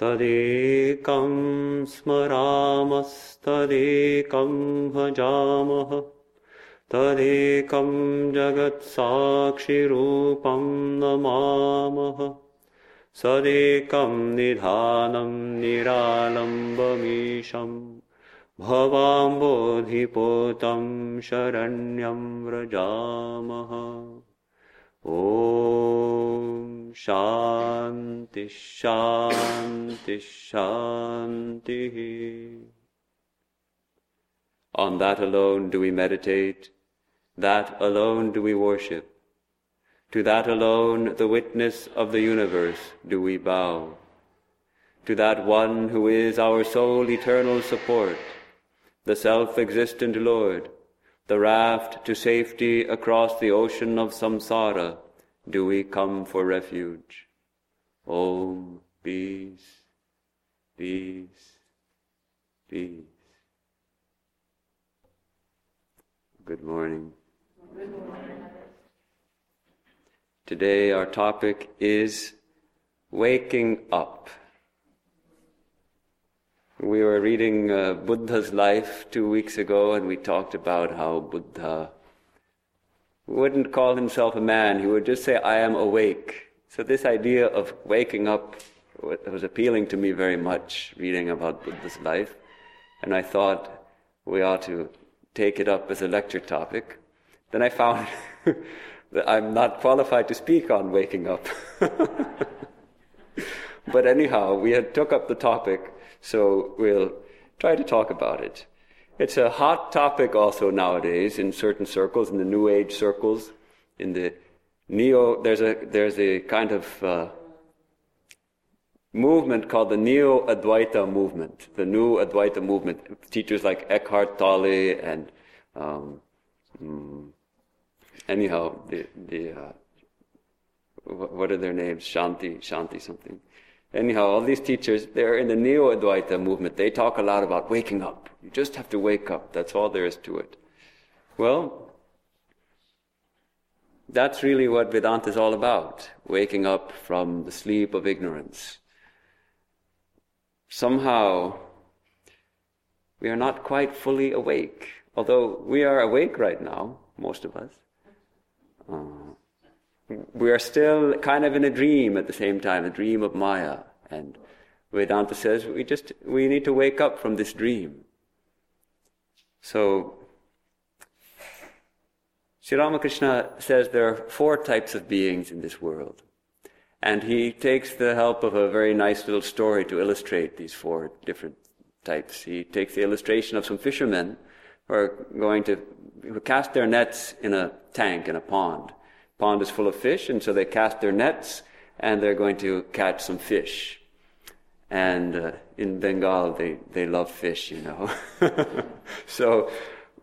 तदेकं स्मरामस्तदेकं भजामः तदेकं जगत्साक्षिरूपं नमामः सदेकं निधानं निरालम्बमीशम् भवाम्बोधिपोतं शरण्यं व्रजामः Om Shanti Shanti Shanti. On that alone do we meditate, that alone do we worship, to that alone the witness of the universe do we bow, to that one who is our sole eternal support, the self-existent Lord, the raft to safety across the ocean of samsara, do we come for refuge. Om, peace, peace, peace. Good morning. Good morning. Today our topic is waking up. We were reading uh, Buddha's life two weeks ago, and we talked about how Buddha wouldn't call himself a man, he would just say, I am awake. So, this idea of waking up was appealing to me very much, reading about Buddha's life. And I thought we ought to take it up as a lecture topic. Then I found that I'm not qualified to speak on waking up. but anyhow, we had took up the topic so we'll try to talk about it. It's a hot topic also nowadays in certain circles, in the New Age circles, in the neo. There's a there's a kind of uh, movement called the Neo Advaita movement, the New Advaita movement. Teachers like Eckhart Tolle and um, mm, anyhow, the the uh, what are their names? Shanti, Shanti something. Anyhow, all these teachers, they're in the Neo Advaita movement. They talk a lot about waking up. You just have to wake up. That's all there is to it. Well, that's really what Vedanta is all about waking up from the sleep of ignorance. Somehow, we are not quite fully awake, although we are awake right now, most of us. Uh, we are still kind of in a dream at the same time, a dream of Maya. And Vedanta says we just we need to wake up from this dream. So Sri Ramakrishna says there are four types of beings in this world. And he takes the help of a very nice little story to illustrate these four different types. He takes the illustration of some fishermen who are going to who cast their nets in a tank, in a pond pond is full of fish, and so they cast their nets and they're going to catch some fish. And uh, in Bengal, they, they love fish, you know. so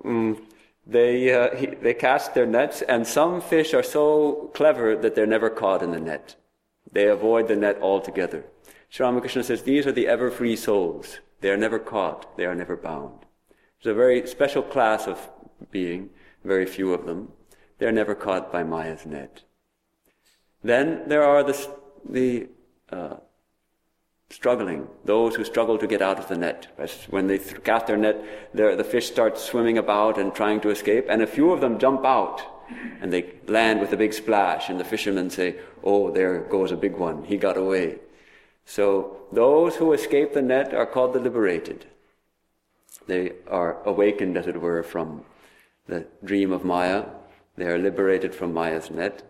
um, they, uh, he, they cast their nets, and some fish are so clever that they're never caught in the net. They avoid the net altogether. Sri Ramakrishna says these are the ever free souls. They are never caught, they are never bound. It's a very special class of being, very few of them. They're never caught by Maya's net. Then there are the, the uh, struggling, those who struggle to get out of the net. When they cast their net, the fish start swimming about and trying to escape, and a few of them jump out and they land with a big splash, and the fishermen say, Oh, there goes a big one, he got away. So those who escape the net are called the liberated. They are awakened, as it were, from the dream of Maya they are liberated from Maya's net.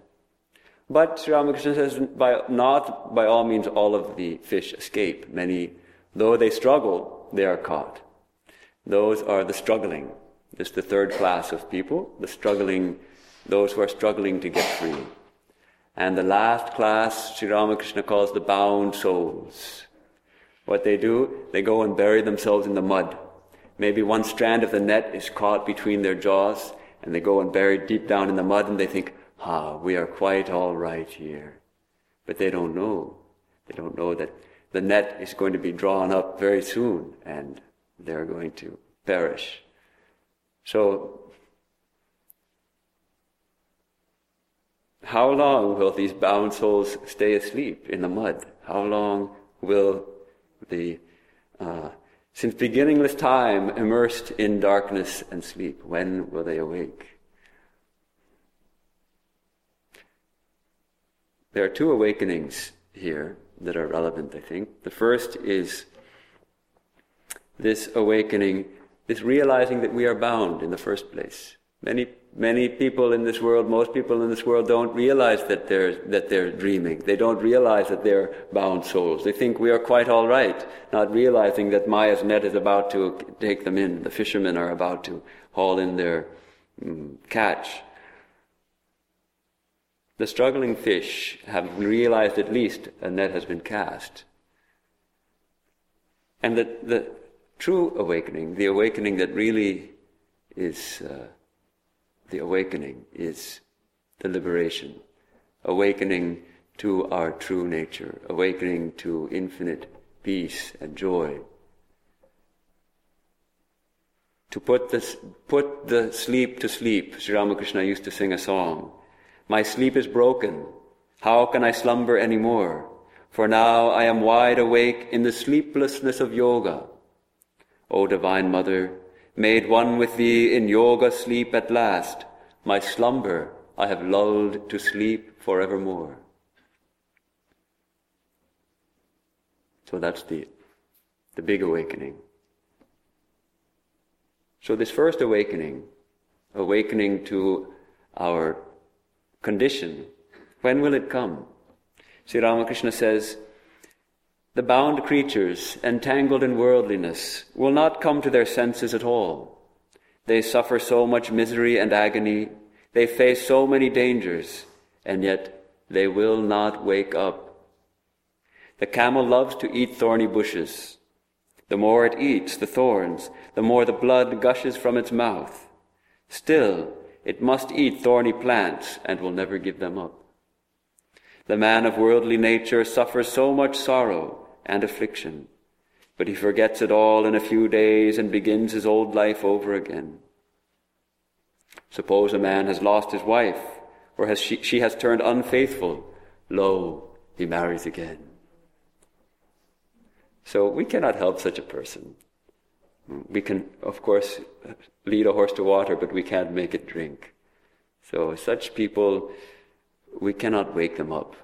But Sri Ramakrishna says, by, not by all means all of the fish escape. Many, though they struggle, they are caught. Those are the struggling. This is the third class of people, the struggling, those who are struggling to get free. And the last class, Sri Ramakrishna calls the bound souls. What they do, they go and bury themselves in the mud. Maybe one strand of the net is caught between their jaws, and they go and bury deep down in the mud and they think, ah, we are quite all right here. But they don't know. They don't know that the net is going to be drawn up very soon and they're going to perish. So, how long will these bound souls stay asleep in the mud? How long will the, uh, since beginningless time, immersed in darkness and sleep, when will they awake? There are two awakenings here that are relevant, I think. The first is this awakening, this realizing that we are bound in the first place. Many Many people in this world, most people in this world don't realize that they're, that they're dreaming. They don't realize that they're bound souls. They think we are quite all right, not realizing that Maya's net is about to take them in. The fishermen are about to haul in their um, catch. The struggling fish have realized at least a net has been cast. And that the true awakening, the awakening that really is uh, the awakening is the liberation, awakening to our true nature, awakening to infinite peace and joy. To put, this, put the sleep to sleep, Sri Ramakrishna used to sing a song. My sleep is broken. How can I slumber any more? For now I am wide awake in the sleeplessness of yoga. O Divine Mother, made one with thee in yoga sleep at last. My slumber I have lulled to sleep forevermore. So that's the, the big awakening. So this first awakening, awakening to our condition, when will it come? Sri Ramakrishna says, the bound creatures, entangled in worldliness, will not come to their senses at all. They suffer so much misery and agony, they face so many dangers, and yet they will not wake up. The camel loves to eat thorny bushes. The more it eats the thorns, the more the blood gushes from its mouth. Still, it must eat thorny plants and will never give them up. The man of worldly nature suffers so much sorrow and affliction. But he forgets it all in a few days and begins his old life over again. Suppose a man has lost his wife, or has she, she has turned unfaithful. Lo, he marries again. So we cannot help such a person. We can, of course, lead a horse to water, but we can't make it drink. So such people, we cannot wake them up.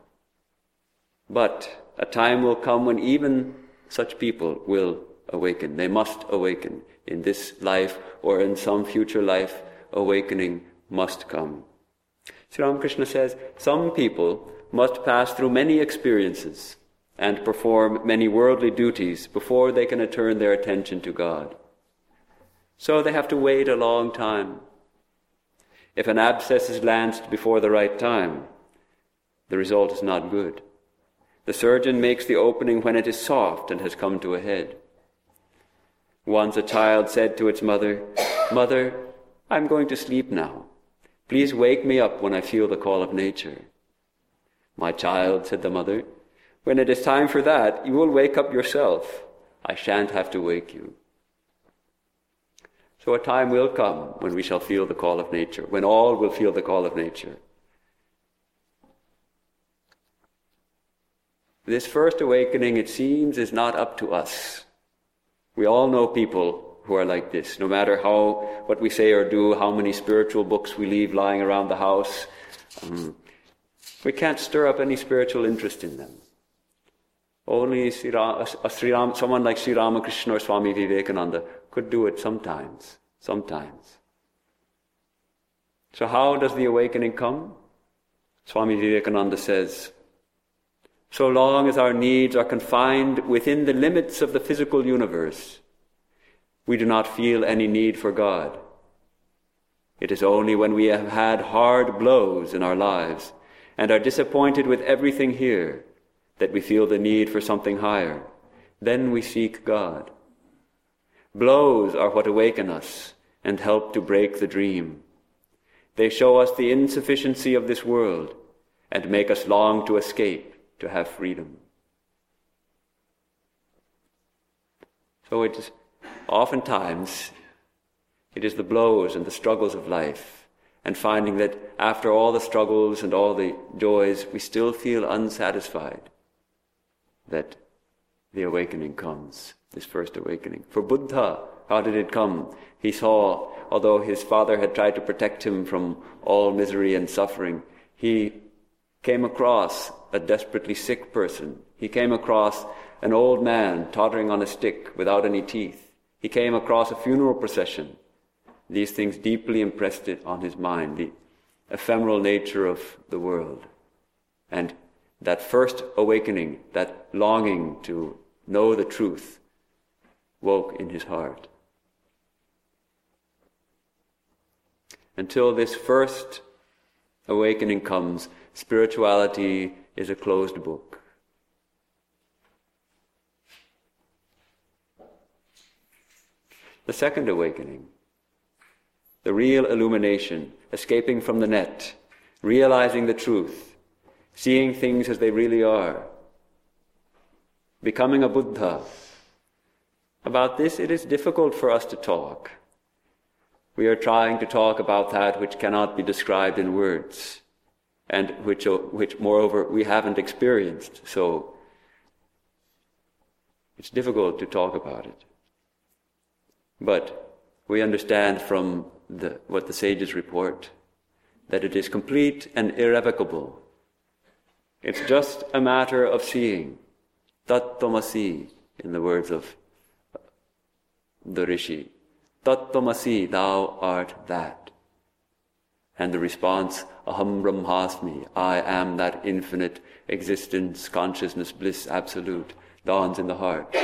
But a time will come when even such people will awaken. They must awaken in this life or in some future life. Awakening must come. Sri Ramakrishna says some people must pass through many experiences and perform many worldly duties before they can turn their attention to God. So they have to wait a long time. If an abscess is lanced before the right time, the result is not good. The surgeon makes the opening when it is soft and has come to a head. Once a child said to its mother, Mother, I'm going to sleep now. Please wake me up when I feel the call of nature. My child, said the mother, when it is time for that, you will wake up yourself. I shan't have to wake you. So a time will come when we shall feel the call of nature, when all will feel the call of nature. This first awakening, it seems, is not up to us. We all know people who are like this, no matter how, what we say or do, how many spiritual books we leave lying around the house. Um, we can't stir up any spiritual interest in them. Only Sri Ram, Sri Ram, someone like Sri Ramakrishna or Swami Vivekananda could do it sometimes. Sometimes. So how does the awakening come? Swami Vivekananda says, so long as our needs are confined within the limits of the physical universe, we do not feel any need for God. It is only when we have had hard blows in our lives and are disappointed with everything here that we feel the need for something higher. Then we seek God. Blows are what awaken us and help to break the dream. They show us the insufficiency of this world and make us long to escape to have freedom. So it is oftentimes it is the blows and the struggles of life and finding that after all the struggles and all the joys, we still feel unsatisfied, that the awakening comes, this first awakening. For Buddha, how did it come? He saw, although his father had tried to protect him from all misery and suffering, he came across a desperately sick person. He came across an old man tottering on a stick without any teeth. He came across a funeral procession these things deeply impressed it on his mind, the ephemeral nature of the world. And that first awakening, that longing to know the truth, woke in his heart. Until this first awakening comes, spirituality is a closed book. The second awakening the real illumination, escaping from the net, realizing the truth, seeing things as they really are, becoming a Buddha. About this, it is difficult for us to talk. We are trying to talk about that which cannot be described in words, and which, uh, which moreover, we haven't experienced, so it's difficult to talk about it. But we understand from the, what the sages report that it is complete and irrevocable. It's just a matter of seeing. Tattvamasi, in the words of uh, the Rishi. Tattvamasi, thou art that. And the response, Aham Brahmasmi, I am that infinite existence, consciousness, bliss, absolute, dawns in the heart.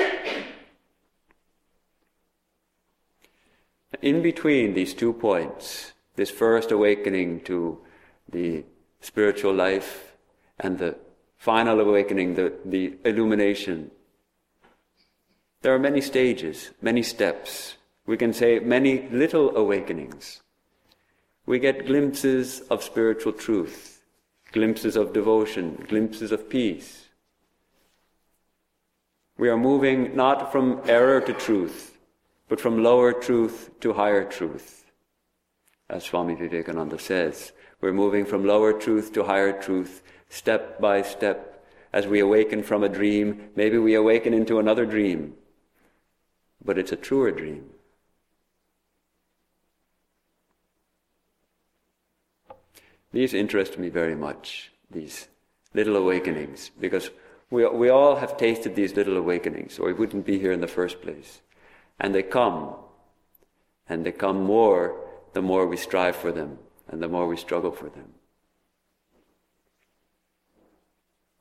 In between these two points, this first awakening to the spiritual life and the final awakening, the, the illumination, there are many stages, many steps. We can say many little awakenings. We get glimpses of spiritual truth, glimpses of devotion, glimpses of peace. We are moving not from error to truth, but from lower truth to higher truth. As Swami Vivekananda says, we're moving from lower truth to higher truth, step by step. As we awaken from a dream, maybe we awaken into another dream, but it's a truer dream. These interest me very much, these little awakenings, because we, we all have tasted these little awakenings, or we wouldn't be here in the first place. And they come. And they come more the more we strive for them and the more we struggle for them.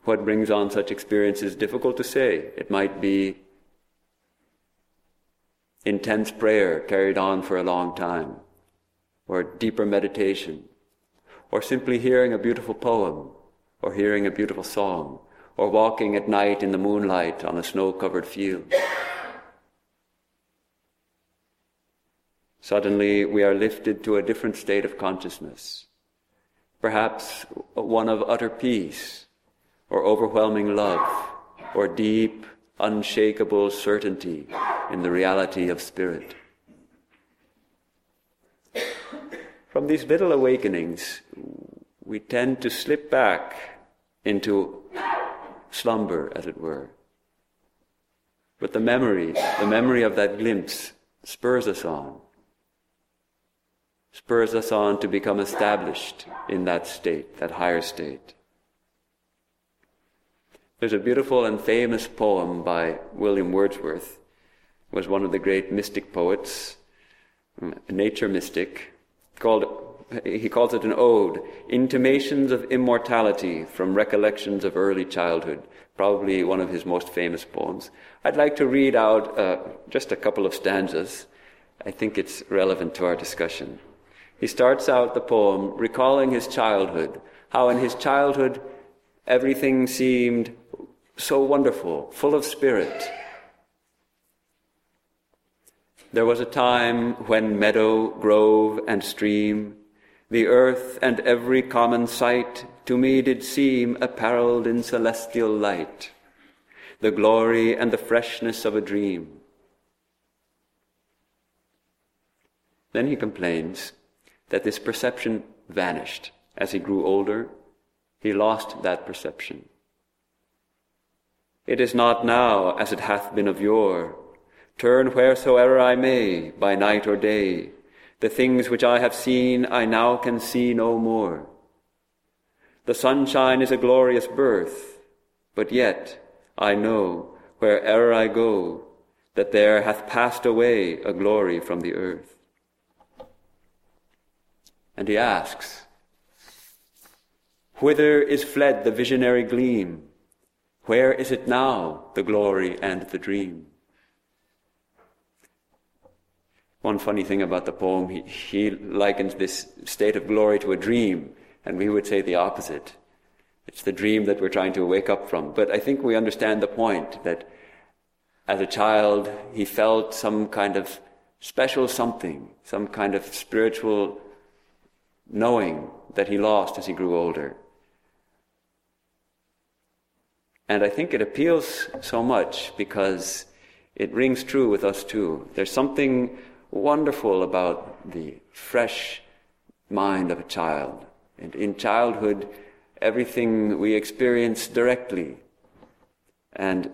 What brings on such experience is difficult to say. It might be intense prayer carried on for a long time, or deeper meditation, or simply hearing a beautiful poem, or hearing a beautiful song, or walking at night in the moonlight on a snow covered field. Suddenly, we are lifted to a different state of consciousness. Perhaps one of utter peace, or overwhelming love, or deep, unshakable certainty in the reality of spirit. From these little awakenings, we tend to slip back into slumber, as it were. But the memory, the memory of that glimpse, spurs us on spurs us on to become established in that state, that higher state. There's a beautiful and famous poem by William Wordsworth, was one of the great mystic poets, a nature mystic, called he calls it an ode, intimations of immortality from recollections of early childhood, probably one of his most famous poems. I'd like to read out uh, just a couple of stanzas. I think it's relevant to our discussion. He starts out the poem recalling his childhood, how in his childhood everything seemed so wonderful, full of spirit. There was a time when meadow, grove, and stream, the earth and every common sight to me did seem apparelled in celestial light, the glory and the freshness of a dream. Then he complains that this perception vanished. As he grew older, he lost that perception. It is not now as it hath been of yore. Turn wheresoever I may, by night or day. The things which I have seen I now can see no more. The sunshine is a glorious birth, but yet I know, where'er I go, that there hath passed away a glory from the earth. And he asks, Whither is fled the visionary gleam? Where is it now, the glory and the dream? One funny thing about the poem, he, he likens this state of glory to a dream, and we would say the opposite. It's the dream that we're trying to wake up from. But I think we understand the point that as a child, he felt some kind of special something, some kind of spiritual knowing that he lost as he grew older. And I think it appeals so much because it rings true with us too. There's something wonderful about the fresh mind of a child. And in childhood, everything we experience directly. And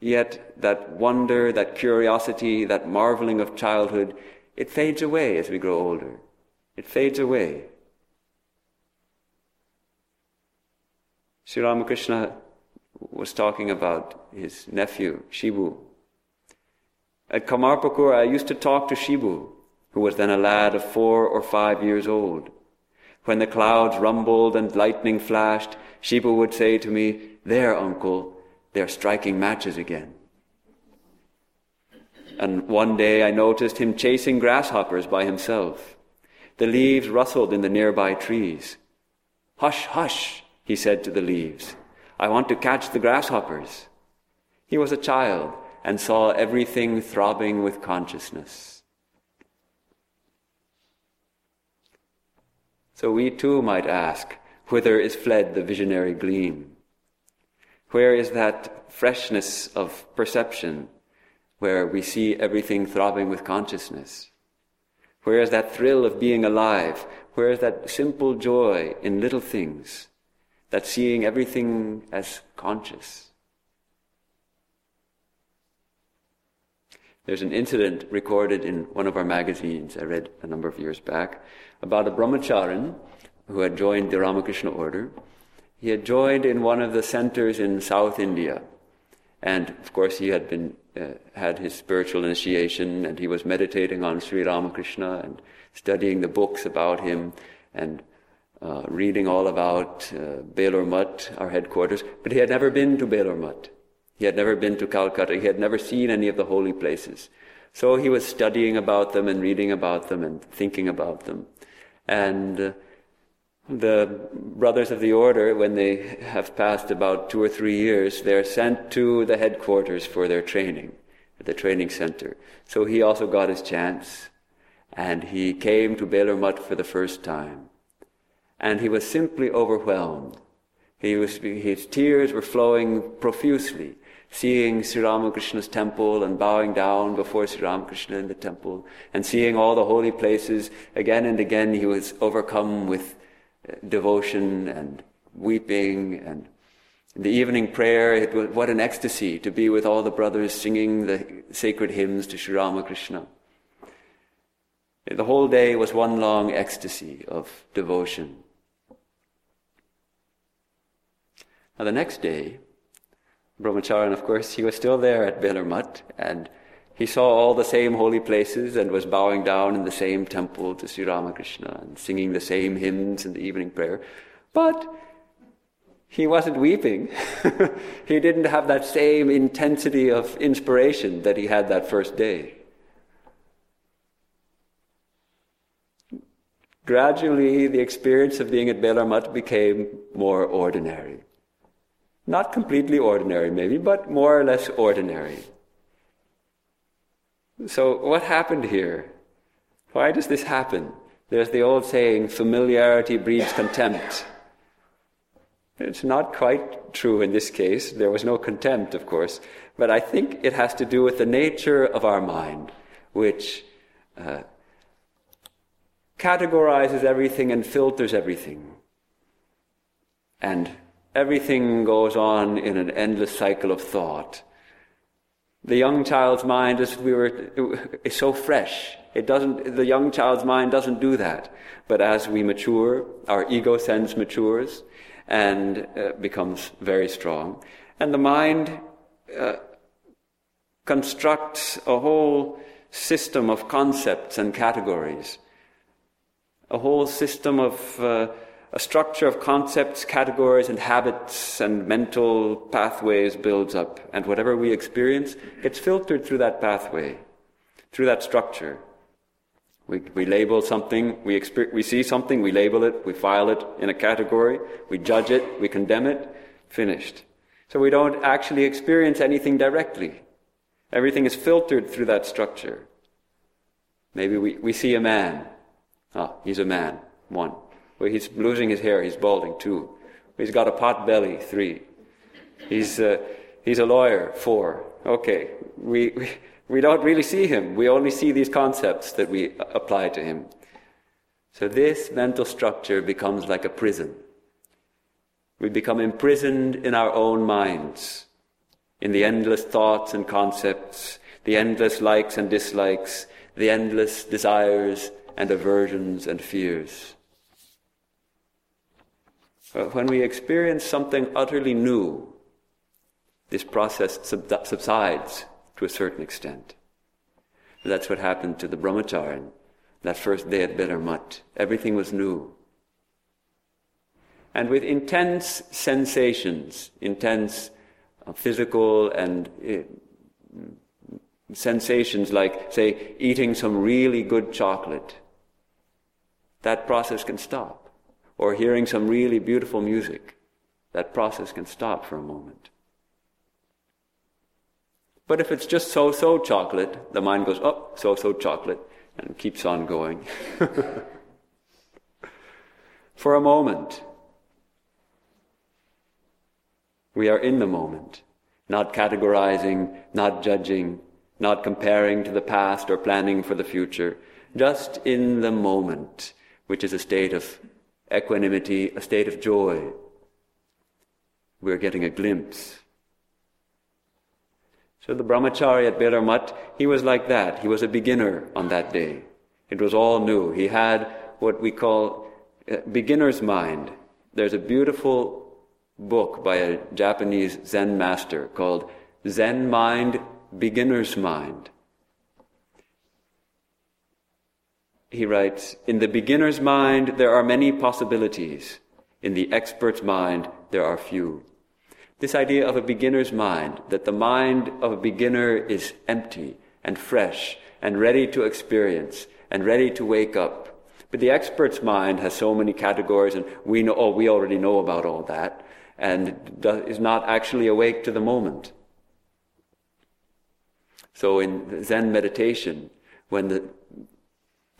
yet, that wonder, that curiosity, that marveling of childhood, it fades away as we grow older. It fades away. Sri Ramakrishna was talking about his nephew, Shibu. At Kamarpukur, I used to talk to Shibu, who was then a lad of four or five years old. When the clouds rumbled and lightning flashed, Shibu would say to me, There, uncle, they're striking matches again. And one day I noticed him chasing grasshoppers by himself. The leaves rustled in the nearby trees. Hush, hush, he said to the leaves. I want to catch the grasshoppers. He was a child and saw everything throbbing with consciousness. So we too might ask, whither is fled the visionary gleam? Where is that freshness of perception where we see everything throbbing with consciousness? Where is that thrill of being alive? Where is that simple joy in little things? That seeing everything as conscious? There's an incident recorded in one of our magazines I read a number of years back about a brahmacharin who had joined the Ramakrishna order. He had joined in one of the centers in South India. And of course, he had been uh, had his spiritual initiation, and he was meditating on Sri Ramakrishna and studying the books about him and uh, reading all about uh, our headquarters. But he had never been to Mutt. He had never been to Calcutta. He had never seen any of the holy places. So he was studying about them and reading about them and thinking about them. And uh, the brothers of the order, when they have passed about two or three years, they're sent to the headquarters for their training, at the training center. So he also got his chance, and he came to Belur Mutt for the first time. And he was simply overwhelmed. He was, his tears were flowing profusely seeing Sri Ramakrishna's temple and bowing down before Sri Ramakrishna in the temple and seeing all the holy places again and again he was overcome with uh, devotion and weeping and the evening prayer. It was what an ecstasy to be with all the brothers singing the sacred hymns to Sri Ramakrishna. The whole day was one long ecstasy of devotion. Now the next day Brahmacharin, of course, he was still there at Belur Mutt, and he saw all the same holy places and was bowing down in the same temple to Sri Ramakrishna and singing the same hymns in the evening prayer. But he wasn't weeping. he didn't have that same intensity of inspiration that he had that first day. Gradually, the experience of being at Belur Mutt became more ordinary. Not completely ordinary, maybe, but more or less ordinary. So, what happened here? Why does this happen? There's the old saying, familiarity breeds contempt. It's not quite true in this case. There was no contempt, of course, but I think it has to do with the nature of our mind, which uh, categorizes everything and filters everything. And everything goes on in an endless cycle of thought. The young child's mind, as we were, is so fresh. It doesn't, the young child's mind doesn't do that. But as we mature, our ego sense matures and uh, becomes very strong. And the mind uh, constructs a whole system of concepts and categories, a whole system of uh, a structure of concepts, categories, and habits and mental pathways builds up. And whatever we experience gets filtered through that pathway, through that structure. We, we label something, we, exper- we see something, we label it, we file it in a category, we judge it, we condemn it, finished. So we don't actually experience anything directly. Everything is filtered through that structure. Maybe we, we see a man. Oh, he's a man. One. Well, he's losing his hair. He's balding. Two. He's got a pot belly. Three. He's, uh, he's a lawyer. Four. Okay. We, we, we don't really see him. We only see these concepts that we apply to him. So this mental structure becomes like a prison. We become imprisoned in our own minds in the endless thoughts and concepts, the endless likes and dislikes, the endless desires and aversions and fears. But when we experience something utterly new, this process subsides to a certain extent. That's what happened to the brahmacharin that first day at Belur Everything was new. And with intense sensations, intense physical and uh, sensations like, say, eating some really good chocolate, that process can stop. Or hearing some really beautiful music, that process can stop for a moment. But if it's just so so chocolate, the mind goes, oh, so so chocolate, and keeps on going. for a moment, we are in the moment, not categorizing, not judging, not comparing to the past or planning for the future, just in the moment, which is a state of equanimity, a state of joy. We're getting a glimpse. So the brahmachari at Belur Mutt, he was like that. He was a beginner on that day. It was all new. He had what we call beginner's mind. There's a beautiful book by a Japanese Zen master called Zen Mind, Beginner's Mind. He writes, In the beginner's mind, there are many possibilities. In the expert's mind, there are few. This idea of a beginner's mind, that the mind of a beginner is empty and fresh and ready to experience and ready to wake up. But the expert's mind has so many categories, and we know, oh, we already know about all that and is not actually awake to the moment. So in Zen meditation, when the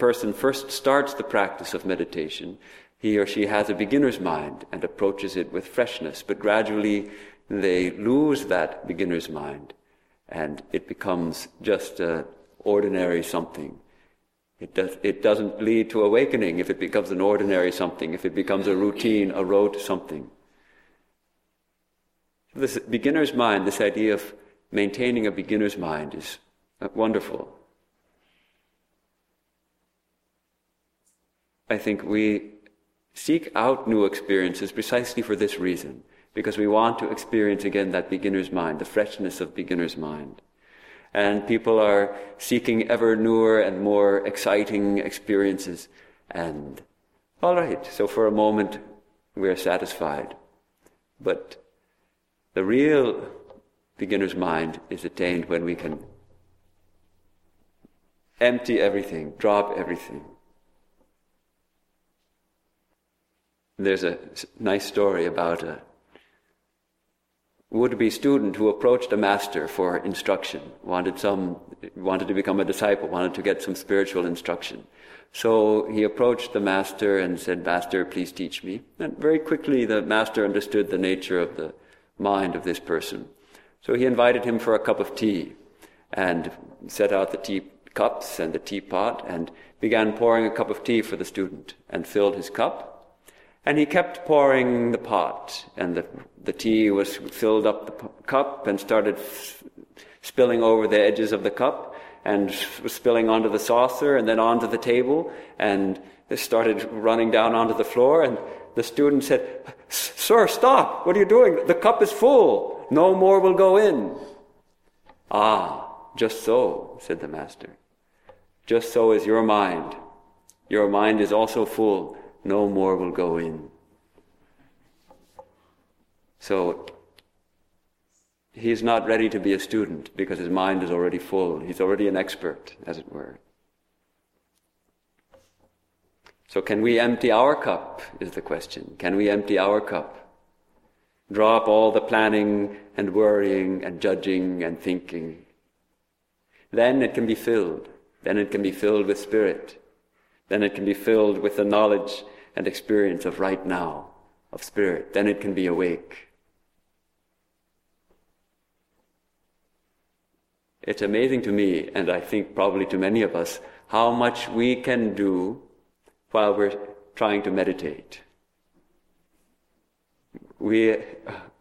person first starts the practice of meditation, he or she has a beginner's mind and approaches it with freshness, but gradually they lose that beginner's mind and it becomes just an ordinary something. It, does, it doesn't lead to awakening if it becomes an ordinary something, if it becomes a routine, a rote something. This beginner's mind, this idea of maintaining a beginner's mind is uh, wonderful. I think we seek out new experiences precisely for this reason, because we want to experience again that beginner's mind, the freshness of beginner's mind. And people are seeking ever newer and more exciting experiences. And all right, so for a moment we are satisfied. But the real beginner's mind is attained when we can empty everything, drop everything. There's a nice story about a would-be student who approached a master for instruction, wanted some, wanted to become a disciple, wanted to get some spiritual instruction. So he approached the master and said, Master, please teach me. And very quickly the master understood the nature of the mind of this person. So he invited him for a cup of tea and set out the tea cups and the teapot and began pouring a cup of tea for the student and filled his cup. And he kept pouring the pot, and the, the tea was filled up the cup and started f- spilling over the edges of the cup and was spilling onto the saucer and then onto the table and it started running down onto the floor and the student said, Sir, stop! What are you doing? The cup is full. No more will go in. Ah, just so, said the master. Just so is your mind. Your mind is also full. No more will go in. So, he's not ready to be a student because his mind is already full. He's already an expert, as it were. So, can we empty our cup? Is the question. Can we empty our cup? Drop all the planning and worrying and judging and thinking. Then it can be filled. Then it can be filled with spirit. Then it can be filled with the knowledge and experience of right now, of spirit. Then it can be awake. It's amazing to me, and I think probably to many of us, how much we can do while we're trying to meditate. We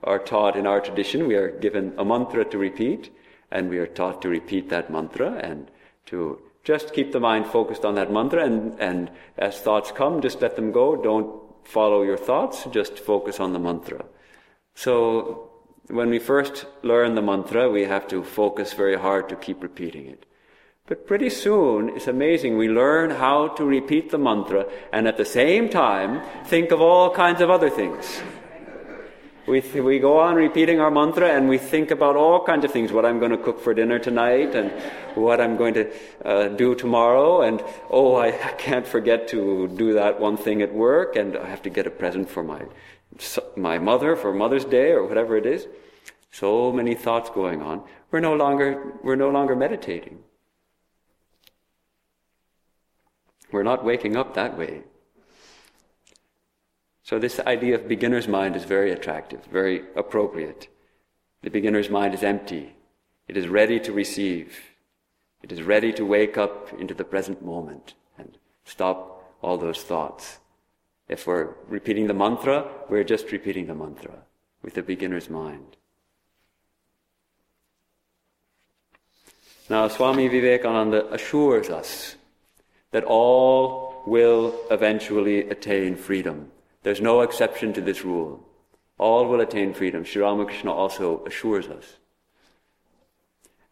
are taught in our tradition, we are given a mantra to repeat, and we are taught to repeat that mantra and to just keep the mind focused on that mantra, and, and as thoughts come, just let them go. Don't follow your thoughts, just focus on the mantra. So, when we first learn the mantra, we have to focus very hard to keep repeating it. But pretty soon, it's amazing, we learn how to repeat the mantra and at the same time think of all kinds of other things. We, th- we go on repeating our mantra and we think about all kinds of things what I'm going to cook for dinner tonight and what I'm going to uh, do tomorrow. And oh, I, I can't forget to do that one thing at work and I have to get a present for my, my mother for Mother's Day or whatever it is. So many thoughts going on. We're no longer, we're no longer meditating. We're not waking up that way. So, this idea of beginner's mind is very attractive, very appropriate. The beginner's mind is empty, it is ready to receive, it is ready to wake up into the present moment and stop all those thoughts. If we're repeating the mantra, we're just repeating the mantra with the beginner's mind. Now, Swami Vivekananda assures us that all will eventually attain freedom. There's no exception to this rule. All will attain freedom. Sri Ramakrishna also assures us.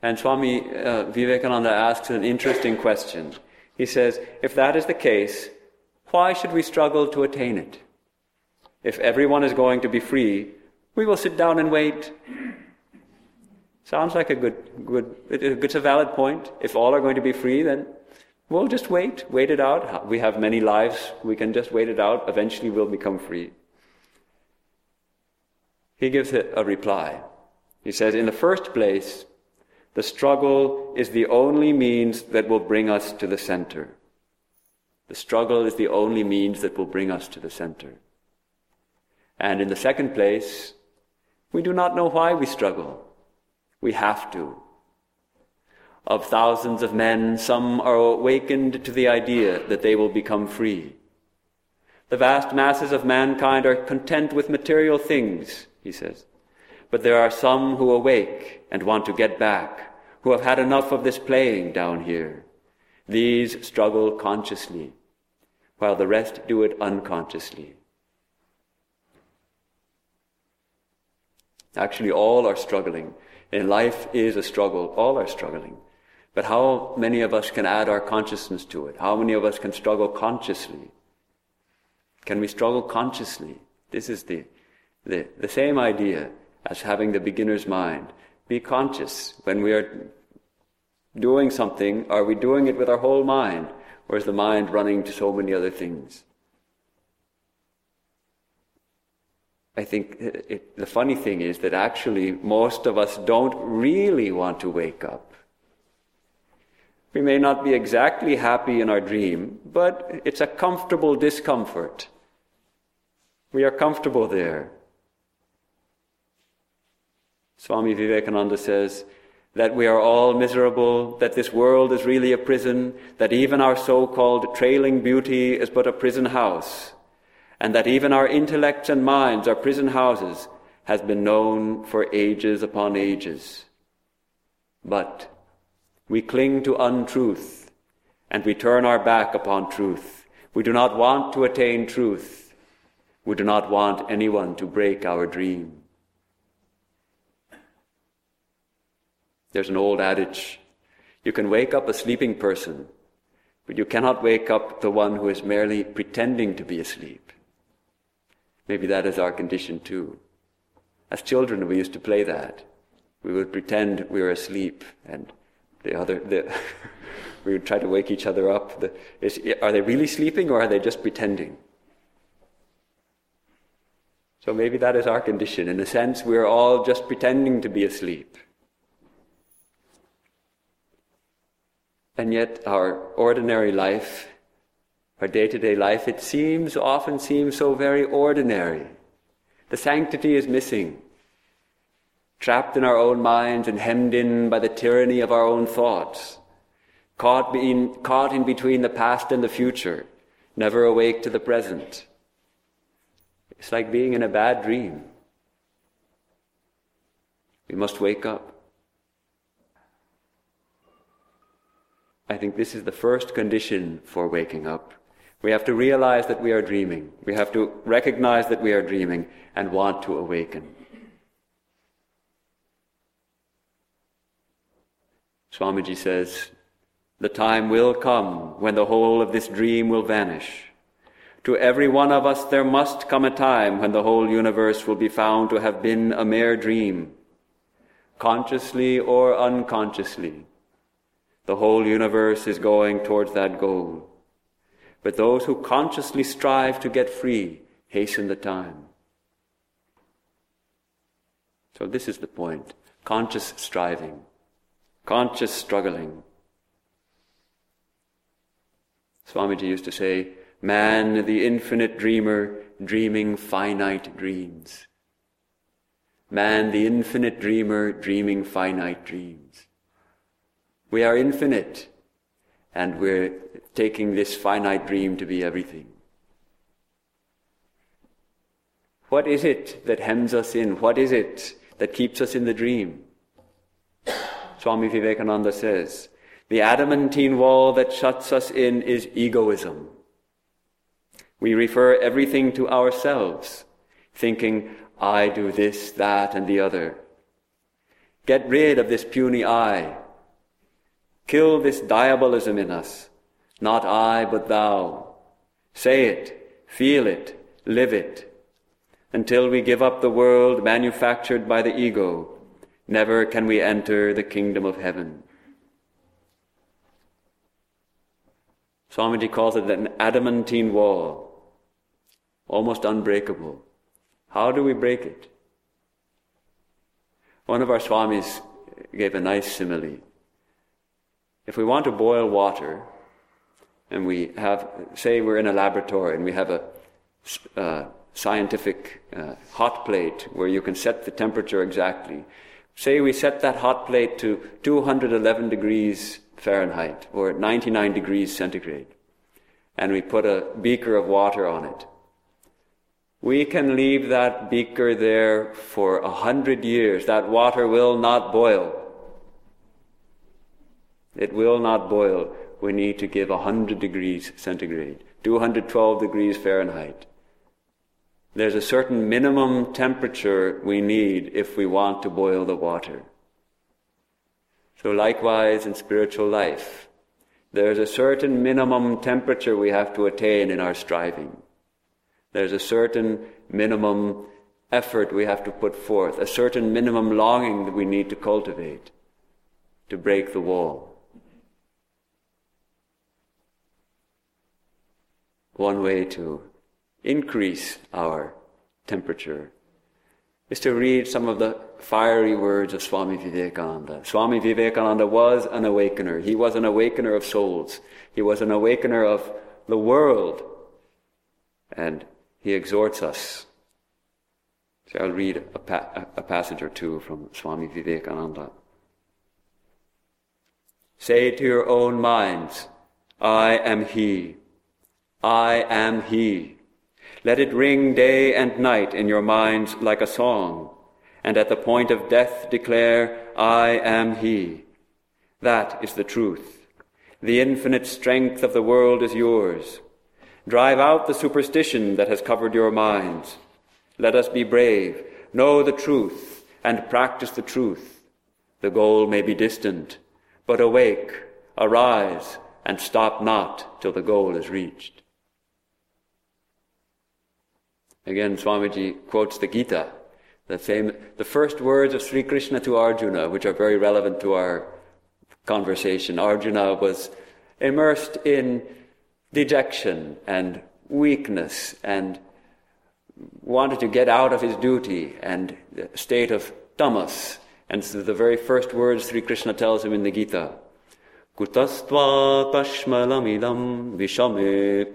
And Swami uh, Vivekananda asks an interesting question. He says, if that is the case, why should we struggle to attain it? If everyone is going to be free, we will sit down and wait. Sounds like a good, good, it's a valid point. If all are going to be free, then We'll just wait, wait it out. We have many lives. We can just wait it out. Eventually we'll become free. He gives a reply. He says, in the first place, the struggle is the only means that will bring us to the center. The struggle is the only means that will bring us to the center. And in the second place, we do not know why we struggle. We have to. Of thousands of men, some are awakened to the idea that they will become free. The vast masses of mankind are content with material things, he says. But there are some who awake and want to get back, who have had enough of this playing down here. These struggle consciously, while the rest do it unconsciously. Actually, all are struggling. And life is a struggle. All are struggling. But how many of us can add our consciousness to it? How many of us can struggle consciously? Can we struggle consciously? This is the, the, the same idea as having the beginner's mind. Be conscious when we are doing something. Are we doing it with our whole mind? Or is the mind running to so many other things? I think it, the funny thing is that actually most of us don't really want to wake up. We may not be exactly happy in our dream, but it's a comfortable discomfort. We are comfortable there. Swami Vivekananda says, that we are all miserable, that this world is really a prison, that even our so-called trailing beauty is but a prison house, and that even our intellects and minds are prison houses, has been known for ages upon ages. But we cling to untruth, and we turn our back upon truth. We do not want to attain truth. We do not want anyone to break our dream. There's an old adage you can wake up a sleeping person, but you cannot wake up the one who is merely pretending to be asleep. Maybe that is our condition too. As children, we used to play that. We would pretend we were asleep, and the other, the we would try to wake each other up. The, is, are they really sleeping, or are they just pretending? So maybe that is our condition. In a sense, we are all just pretending to be asleep. And yet, our ordinary life, our day to day life, it seems, often seems so very ordinary. The sanctity is missing. Trapped in our own minds and hemmed in by the tyranny of our own thoughts. Caught in, caught in between the past and the future, never awake to the present. It's like being in a bad dream. We must wake up. I think this is the first condition for waking up. We have to realize that we are dreaming. We have to recognize that we are dreaming and want to awaken. Swamiji says, The time will come when the whole of this dream will vanish. To every one of us there must come a time when the whole universe will be found to have been a mere dream, consciously or unconsciously. The whole universe is going towards that goal. But those who consciously strive to get free hasten the time. So, this is the point conscious striving, conscious struggling. Swamiji used to say, Man, the infinite dreamer, dreaming finite dreams. Man, the infinite dreamer, dreaming finite dreams. We are infinite, and we're taking this finite dream to be everything. What is it that hems us in? What is it that keeps us in the dream? Swami Vivekananda says, the adamantine wall that shuts us in is egoism. We refer everything to ourselves, thinking, I do this, that, and the other. Get rid of this puny I. Kill this diabolism in us. Not I, but thou. Say it, feel it, live it. Until we give up the world manufactured by the ego, never can we enter the kingdom of heaven. Swamiji calls it an adamantine wall, almost unbreakable. How do we break it? One of our Swamis gave a nice simile. If we want to boil water, and we have, say we're in a laboratory and we have a uh, scientific uh, hot plate where you can set the temperature exactly. Say we set that hot plate to 211 degrees Fahrenheit or 99 degrees centigrade, and we put a beaker of water on it. We can leave that beaker there for a hundred years. That water will not boil. It will not boil. We need to give 100 degrees centigrade, 212 degrees Fahrenheit. There's a certain minimum temperature we need if we want to boil the water. So likewise in spiritual life, there's a certain minimum temperature we have to attain in our striving. There's a certain minimum effort we have to put forth, a certain minimum longing that we need to cultivate to break the wall. one way to increase our temperature is to read some of the fiery words of Swami Vivekananda. Swami Vivekananda was an awakener. He was an awakener of souls. He was an awakener of the world. And he exhorts us. So I'll read a, pa- a passage or two from Swami Vivekananda. Say to your own minds, I am He. I am He. Let it ring day and night in your minds like a song, and at the point of death declare, I am He. That is the truth. The infinite strength of the world is yours. Drive out the superstition that has covered your minds. Let us be brave, know the truth, and practice the truth. The goal may be distant, but awake, arise, and stop not till the goal is reached. Again, Swamiji quotes the Gita, the, same, the first words of Sri Krishna to Arjuna, which are very relevant to our conversation. Arjuna was immersed in dejection and weakness and wanted to get out of his duty and a state of tamas. And so the very first words Sri Krishna tells him in the Gita, Kutastva kashmalamidam vishame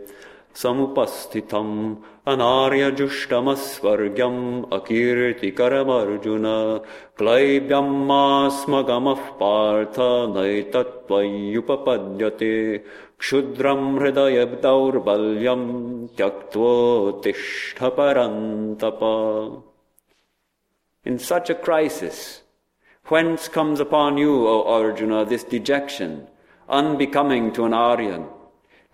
samupasthitam अनार्यजुष्टमस्वर्ग्यम् अकीर्तिकरमर्जुन क्लैब्यम्मास्मगमः Partha नैतत्त्वय्युपपद्यते क्षुद्रम् हृदय दौर्बल्यम् त्यक्त्वोत्तिष्ठ परन्तप In such a crisis, whence comes upon you, O Arjuna, this dejection, unbecoming to an Aryan?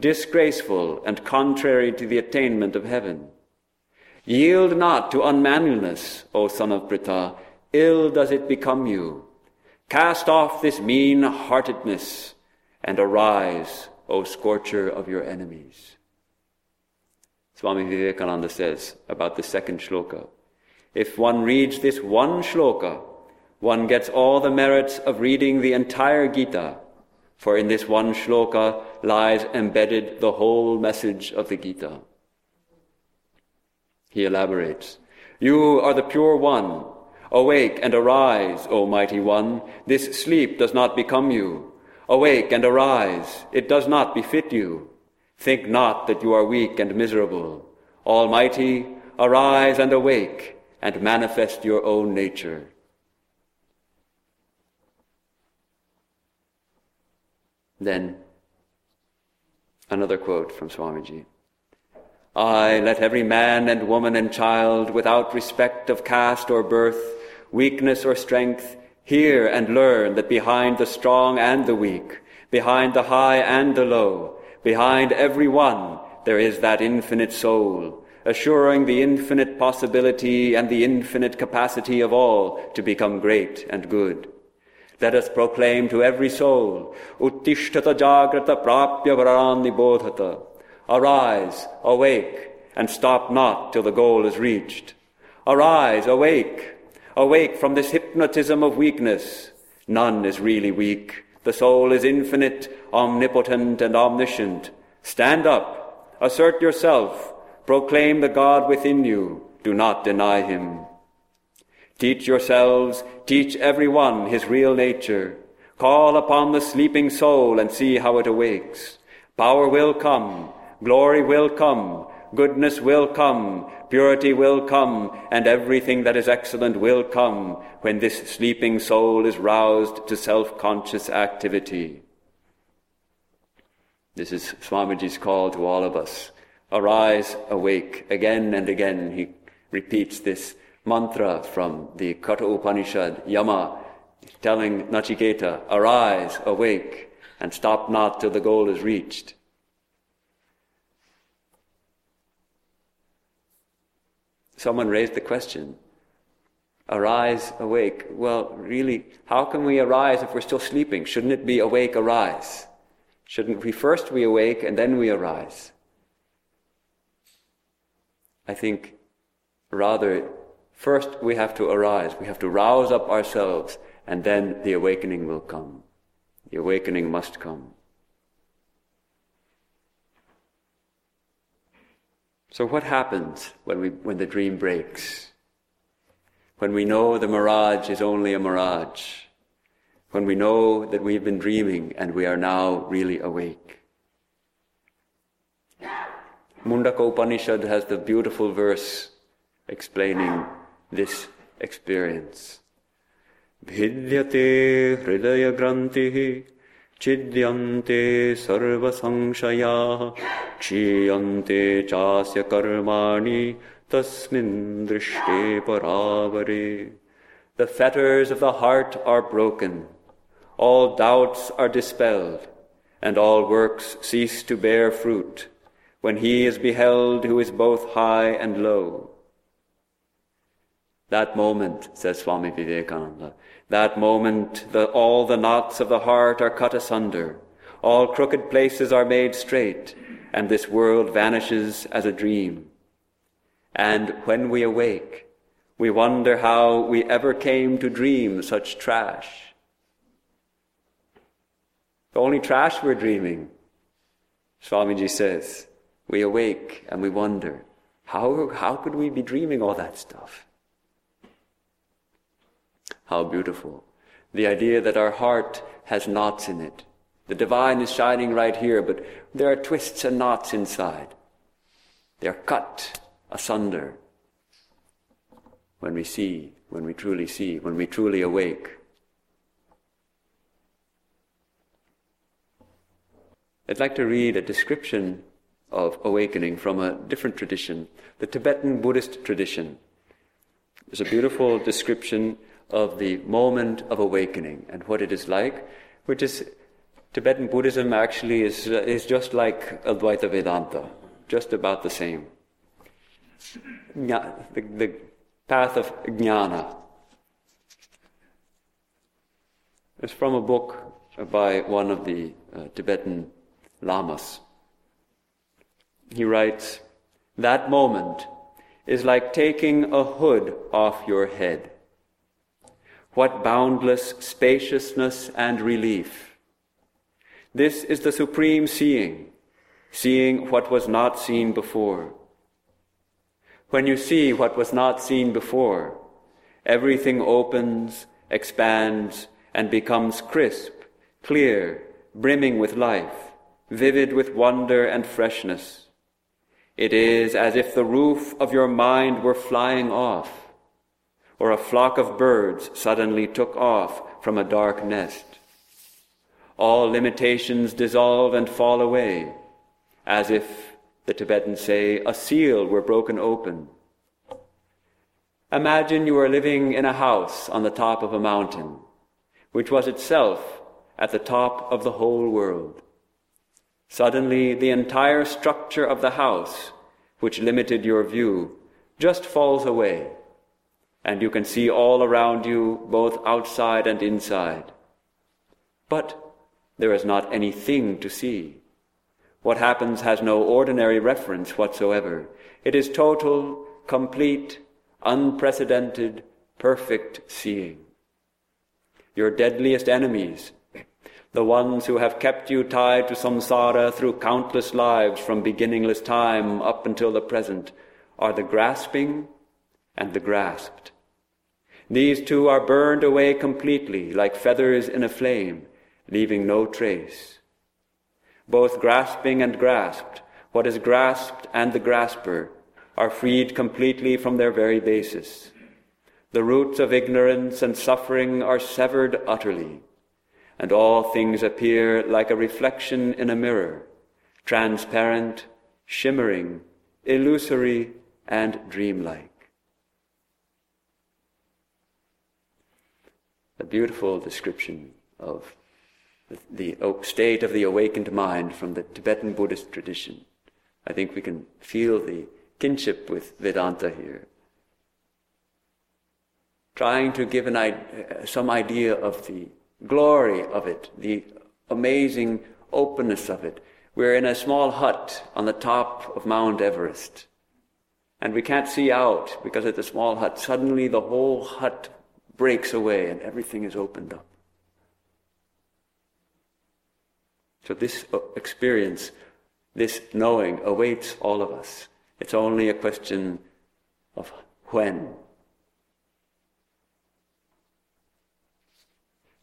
Disgraceful and contrary to the attainment of heaven. Yield not to unmanliness, O son of Pritha, ill does it become you. Cast off this mean heartedness and arise, O scorcher of your enemies. Swami Vivekananda says about the second shloka. If one reads this one shloka, one gets all the merits of reading the entire Gita for in this one shloka lies embedded the whole message of the Gita. He elaborates, You are the pure one. Awake and arise, O mighty one. This sleep does not become you. Awake and arise. It does not befit you. Think not that you are weak and miserable. Almighty, arise and awake and manifest your own nature. Then, another quote from Swamiji. I let every man and woman and child, without respect of caste or birth, weakness or strength, hear and learn that behind the strong and the weak, behind the high and the low, behind every one, there is that infinite soul, assuring the infinite possibility and the infinite capacity of all to become great and good. Let us proclaim to every soul, Uttishtata Jagrata Prapya Varan Nibodhata. Arise, awake, and stop not till the goal is reached. Arise, awake, awake from this hypnotism of weakness. None is really weak. The soul is infinite, omnipotent, and omniscient. Stand up, assert yourself, proclaim the God within you. Do not deny him. Teach yourselves, teach everyone his real nature. Call upon the sleeping soul and see how it awakes. Power will come, glory will come, goodness will come, purity will come, and everything that is excellent will come when this sleeping soul is roused to self-conscious activity. This is Swamiji's call to all of us. Arise, awake. Again and again he repeats this mantra from the Katha Upanishad, Yama, telling Nachiketa, arise, awake, and stop not till the goal is reached. Someone raised the question, arise, awake. Well, really, how can we arise if we're still sleeping? Shouldn't it be awake, arise? Shouldn't we first we awake and then we arise? I think rather First, we have to arise. We have to rouse up ourselves, and then the awakening will come. The awakening must come. So, what happens when, we, when the dream breaks? When we know the mirage is only a mirage? When we know that we've been dreaming and we are now really awake? Mundaka Upanishad has the beautiful verse explaining this experience. Bhidyate hridaya grantihi chidyante sarva sankshaya chiyante chasya karmani tasmin drishte parabari. The fetters of the heart are broken, all doubts are dispelled, and all works cease to bear fruit, when he is beheld who is both high and low. That moment, says Swami Vivekananda, that moment the, all the knots of the heart are cut asunder, all crooked places are made straight, and this world vanishes as a dream. And when we awake, we wonder how we ever came to dream such trash. The only trash we're dreaming, Swamiji says. We awake and we wonder, how, how could we be dreaming all that stuff? How beautiful. The idea that our heart has knots in it. The divine is shining right here, but there are twists and knots inside. They're cut asunder when we see, when we truly see, when we truly awake. I'd like to read a description of awakening from a different tradition, the Tibetan Buddhist tradition. There's a beautiful description of the moment of awakening and what it is like, which is Tibetan Buddhism actually is, uh, is just like Advaita Vedanta, just about the same. The, the path of jnana. It's from a book by one of the uh, Tibetan lamas. He writes, That moment is like taking a hood off your head. What boundless spaciousness and relief! This is the supreme seeing, seeing what was not seen before. When you see what was not seen before, everything opens, expands, and becomes crisp, clear, brimming with life, vivid with wonder and freshness. It is as if the roof of your mind were flying off, or a flock of birds suddenly took off from a dark nest. All limitations dissolve and fall away, as if, the Tibetans say, a seal were broken open. Imagine you are living in a house on the top of a mountain, which was itself at the top of the whole world. Suddenly, the entire structure of the house, which limited your view, just falls away, and you can see all around you, both outside and inside. But there is not anything to see. What happens has no ordinary reference whatsoever. It is total, complete, unprecedented, perfect seeing. Your deadliest enemies the ones who have kept you tied to samsara through countless lives from beginningless time up until the present, are the grasping and the grasped. These two are burned away completely, like feathers in a flame, leaving no trace. Both grasping and grasped, what is grasped and the grasper, are freed completely from their very basis. The roots of ignorance and suffering are severed utterly and all things appear like a reflection in a mirror, transparent, shimmering, illusory, and dreamlike. A beautiful description of the state of the awakened mind from the Tibetan Buddhist tradition. I think we can feel the kinship with Vedanta here. Trying to give an, uh, some idea of the glory of it, the amazing openness of it. We're in a small hut on the top of Mount Everest. And we can't see out because it's a small hut. Suddenly the whole hut breaks away and everything is opened up. So this uh, experience, this knowing awaits all of us. It's only a question of when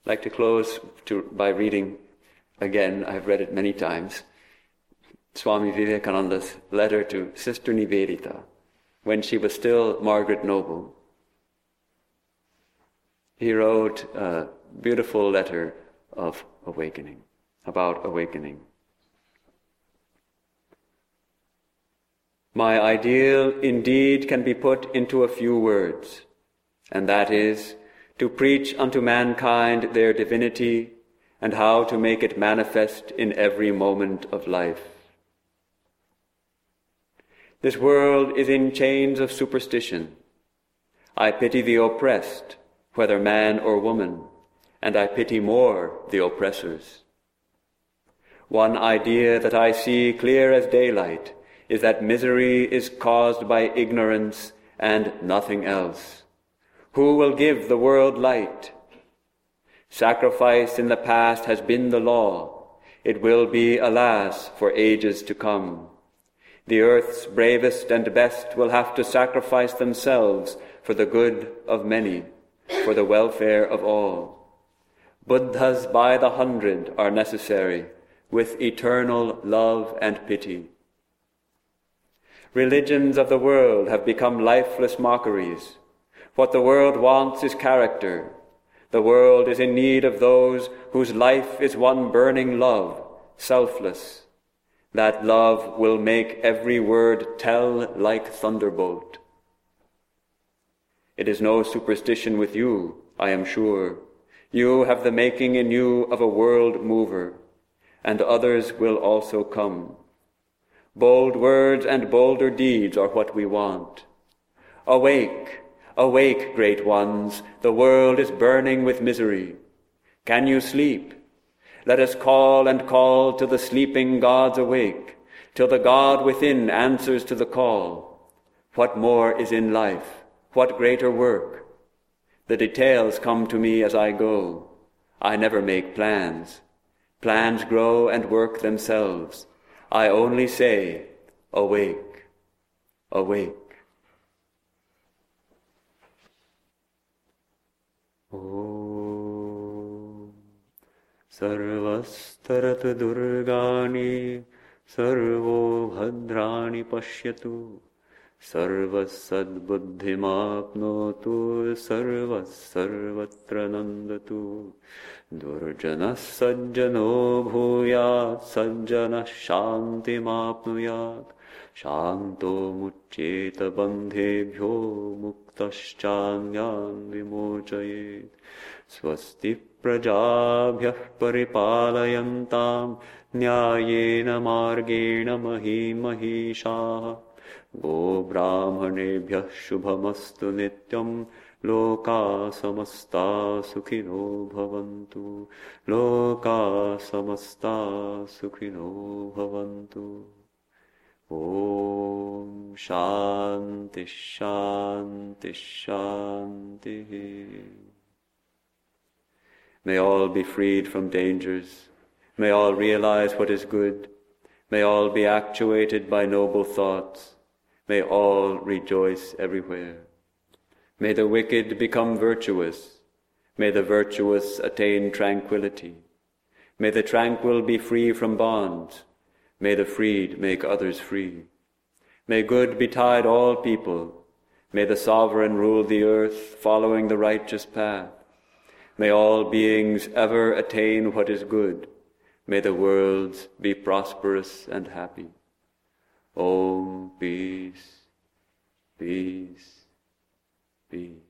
I'd like to close to, by reading again, I've read it many times, Swami Vivekananda's letter to Sister Nivedita when she was still Margaret Noble. He wrote a beautiful letter of awakening. about awakening. My ideal indeed can be put into a few words, and that is to preach unto mankind their divinity and how to make it manifest in every moment of life. This world is in chains of superstition. I pity the oppressed, whether man or woman, and I pity more the oppressors. One idea that I see clear as daylight is that misery is caused by ignorance and nothing else. Who will give the world light? Sacrifice in the past has been the law. It will be, alas, for ages to come. The earth's bravest and best will have to sacrifice themselves for the good of many, for the welfare of all. Buddhas by the hundred are necessary, with eternal love and pity. Religions of the world have become lifeless mockeries. What the world wants is character. The world is in need of those whose life is one burning love, selfless. That love will make every word tell like thunderbolt. It is no superstition with you, I am sure. You have the making in you of a world mover, and others will also come. Bold words and bolder deeds are what we want. Awake, awake, great ones, the world is burning with misery. Can you sleep? Let us call and call till the sleeping gods awake, till the God within answers to the call. What more is in life? What greater work? The details come to me as I go. I never make plans. Plans grow and work themselves. I only say, Awake, awake. Om सर्वस्तरतदुर्गाणि servo भद्राणि पश्यतु सर्वसद्बुद्धिमाप्नोतु सर्वः नन्दतु दुर्जनः सज्जनो भूयात् सज्जनः शान्तिमाप्नुयात् शान्तो मुच्येत बन्धेभ्यो मुक्तश्चान्यान् विमोचयेत्। स्वस्ति प्रजाभ्यः परिपालयन्ताम्, न्यायेन मार्गेण महीमहीषाः गोब्राह्मणेभ्यः शुभमस्तु नित्यम् लोका समस्ता सुखिनो भवन्तु लोका समस्ता सुखिनो भवन्तु ॐ शान्तिः शान्तिः शान्तिः May all be freed from dangers. May all realize what is good. May all be actuated by noble thoughts. May all rejoice everywhere. May the wicked become virtuous. May the virtuous attain tranquility. May the tranquil be free from bonds. May the freed make others free. May good betide all people. May the sovereign rule the earth, following the righteous path. May all beings ever attain what is good. May the worlds be prosperous and happy. Om, peace, peace, peace.